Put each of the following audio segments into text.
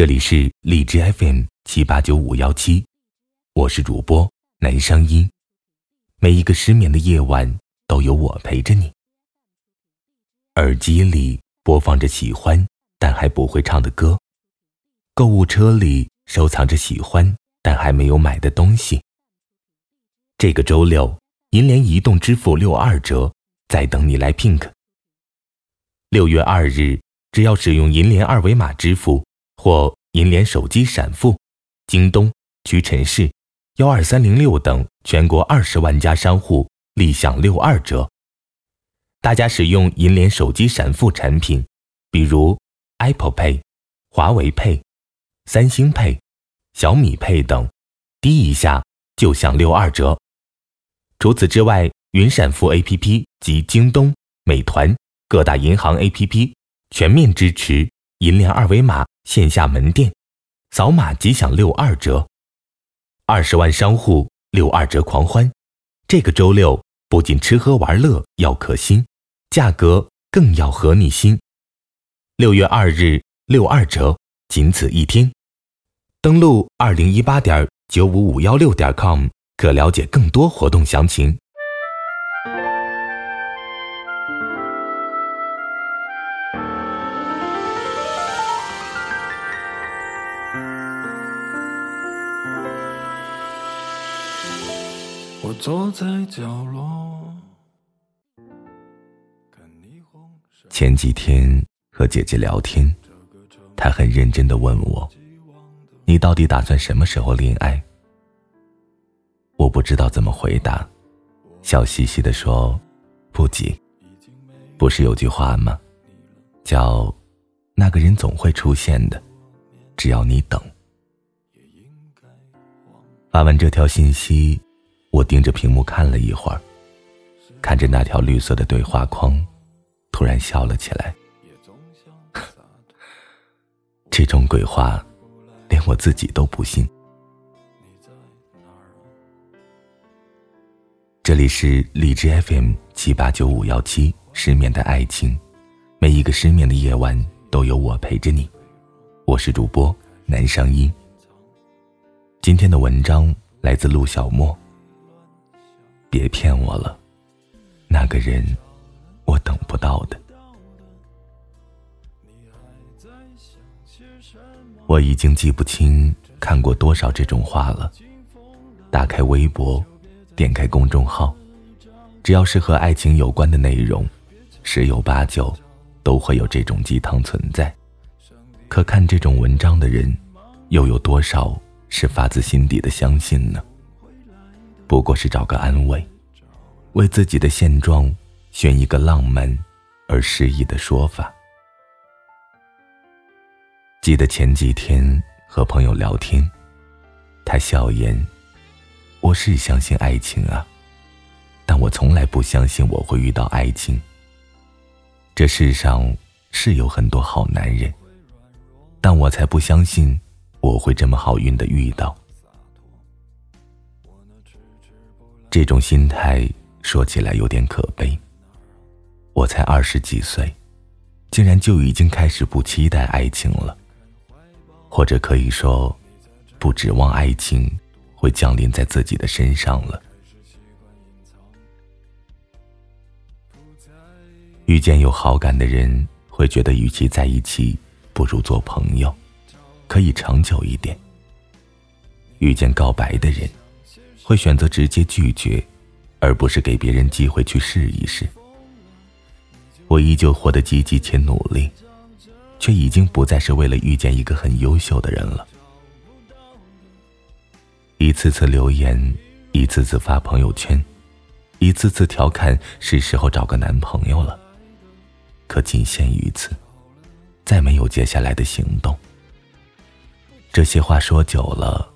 这里是荔枝 FM 七八九五幺七，我是主播南声音。每一个失眠的夜晚，都有我陪着你。耳机里播放着喜欢但还不会唱的歌，购物车里收藏着喜欢但还没有买的东西。这个周六，银联移动支付六二折，在等你来 pink。六月二日，只要使用银联二维码支付。或银联手机闪付，京东、屈臣氏、幺二三零六等全国二十万家商户立享六二折。大家使用银联手机闪付产品，比如 Apple Pay、华为 Pay、三星 Pay、小米 Pay 等，滴一下就享六二折。除此之外，云闪付 APP 及京东、美团各大银行 APP 全面支持银联二维码。线下门店，扫码即享六二折，二十万商户六二折狂欢。这个周六不仅吃喝玩乐要可心，价格更要合你心。六月二日六二折，仅此一天。登录二零一八点九五五幺六点 com，可了解更多活动详情。坐在角落。前几天和姐姐聊天，她很认真的问我：“你到底打算什么时候恋爱？”我不知道怎么回答，笑嘻嘻的说：“不急，不是有句话吗？叫那个人总会出现的，只要你等。”发完这条信息。我盯着屏幕看了一会儿，看着那条绿色的对话框，突然笑了起来。这种鬼话，连我自己都不信。这里是荔枝 FM 七八九五幺七，失眠的爱情，每一个失眠的夜晚都有我陪着你。我是主播南商音。今天的文章来自陆小莫。别骗我了，那个人，我等不到的。我已经记不清看过多少这种话了。打开微博，点开公众号，只要是和爱情有关的内容，十有八九都会有这种鸡汤存在。可看这种文章的人，又有多少是发自心底的相信呢？不过是找个安慰，为自己的现状选一个浪漫而诗意的说法。记得前几天和朋友聊天，他笑言：“我是相信爱情啊，但我从来不相信我会遇到爱情。这世上是有很多好男人，但我才不相信我会这么好运的遇到。”这种心态说起来有点可悲。我才二十几岁，竟然就已经开始不期待爱情了，或者可以说，不指望爱情会降临在自己的身上了。遇见有好感的人，会觉得与其在一起，不如做朋友，可以长久一点。遇见告白的人。会选择直接拒绝，而不是给别人机会去试一试。我依旧活得积极且努力，却已经不再是为了遇见一个很优秀的人了。一次次留言，一次次发朋友圈，一次次调侃，是时候找个男朋友了。可仅限于此，再没有接下来的行动。这些话说久了。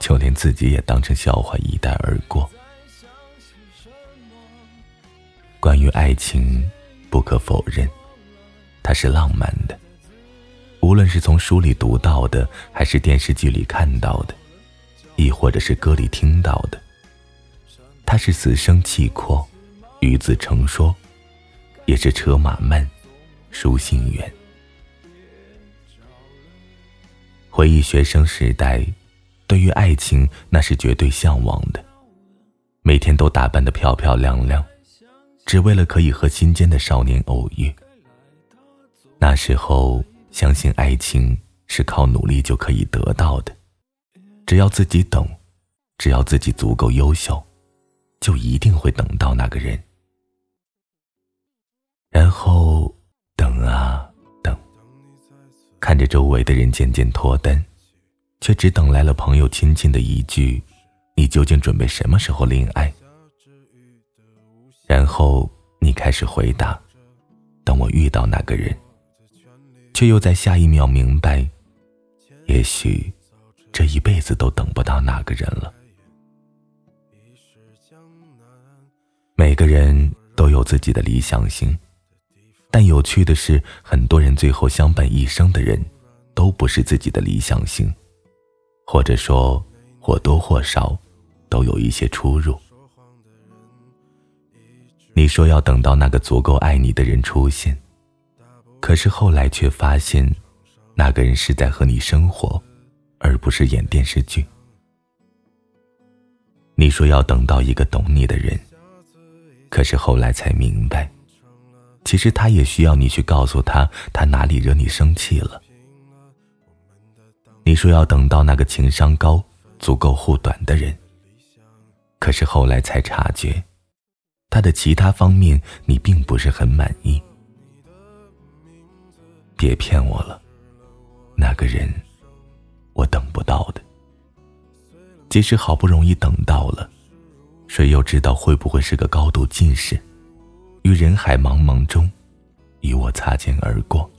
就连自己也当成笑话一带而过。关于爱情，不可否认，它是浪漫的。无论是从书里读到的，还是电视剧里看到的，亦或者是歌里听到的，它是死生契阔，与子成说，也是车马慢，书信远。回忆学生时代，对于爱情那是绝对向往的，每天都打扮得漂漂亮亮，只为了可以和心间的少年偶遇。那时候相信爱情是靠努力就可以得到的，只要自己等，只要自己足够优秀，就一定会等到那个人。然后等啊等，看着周围的人渐渐脱单，却只等来了朋友亲亲的一句：“你究竟准备什么时候恋爱？”然后你开始回答：“等我遇到那个人。”却又在下一秒明白，也许这一辈子都等不到那个人了。每个人都有自己的理想型，但有趣的是，很多人最后相伴一生的人，都不是自己的理想型，或者说或多或少都有一些出入。你说要等到那个足够爱你的人出现。可是后来却发现，那个人是在和你生活，而不是演电视剧。你说要等到一个懂你的人，可是后来才明白，其实他也需要你去告诉他他哪里惹你生气了。你说要等到那个情商高、足够护短的人，可是后来才察觉，他的其他方面你并不是很满意。别骗我了，那个人，我等不到的。即使好不容易等到了，谁又知道会不会是个高度近视，于人海茫茫中，与我擦肩而过。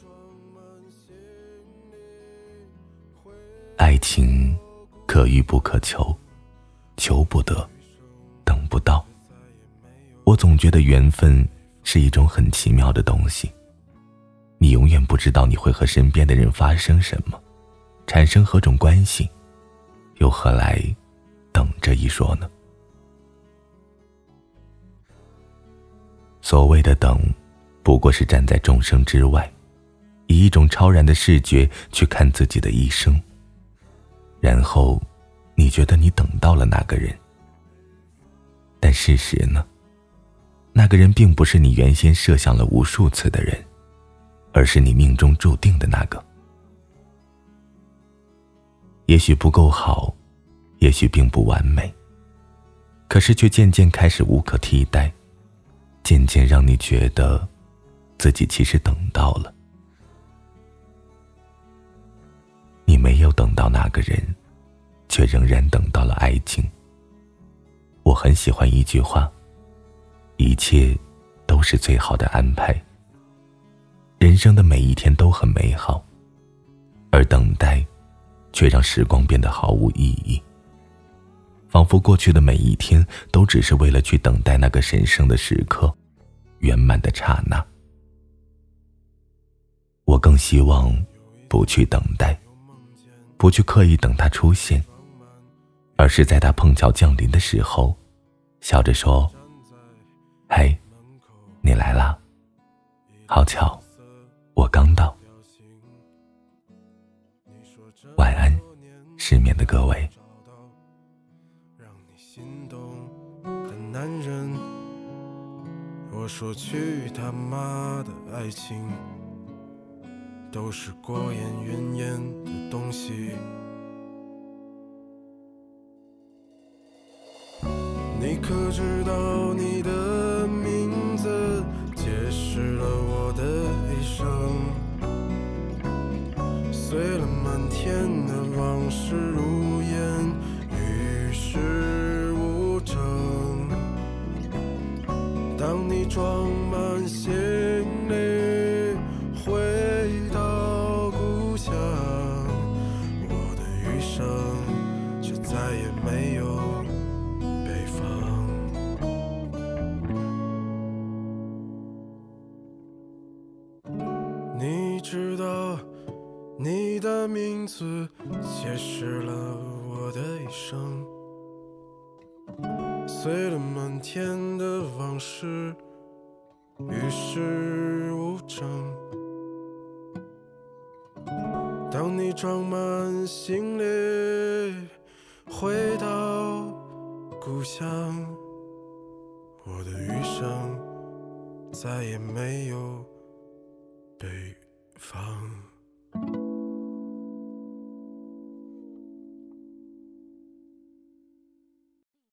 爱情，可遇不可求，求不得，等不到。我总觉得缘分是一种很奇妙的东西。你永远不知道你会和身边的人发生什么，产生何种关系，又何来等这一说呢？所谓的等，不过是站在众生之外，以一种超然的视觉去看自己的一生。然后，你觉得你等到了那个人，但事实呢？那个人并不是你原先设想了无数次的人。而是你命中注定的那个，也许不够好，也许并不完美，可是却渐渐开始无可替代，渐渐让你觉得，自己其实等到了。有等到那个人，却仍然等到了爱情。我很喜欢一句话：一切都是最好的安排。人生的每一天都很美好，而等待，却让时光变得毫无意义。仿佛过去的每一天都只是为了去等待那个神圣的时刻，圆满的刹那。我更希望不去等待，不去刻意等他出现，而是在他碰巧降临的时候，笑着说：“嘿，你来啦，好巧。”我刚到，晚安，失眠的各位。我说去他妈的爱情，都是过眼云烟的东西。你可知道你的名字，解释了我的。碎了满天的往事如烟，与世无争。当你装满行李回到故乡，我的余生却再也没有北方。你知道。你的名字解释了我的一生，碎了满天的往事，与世无争。装满行李，回到故乡。我的余生再也没有北方。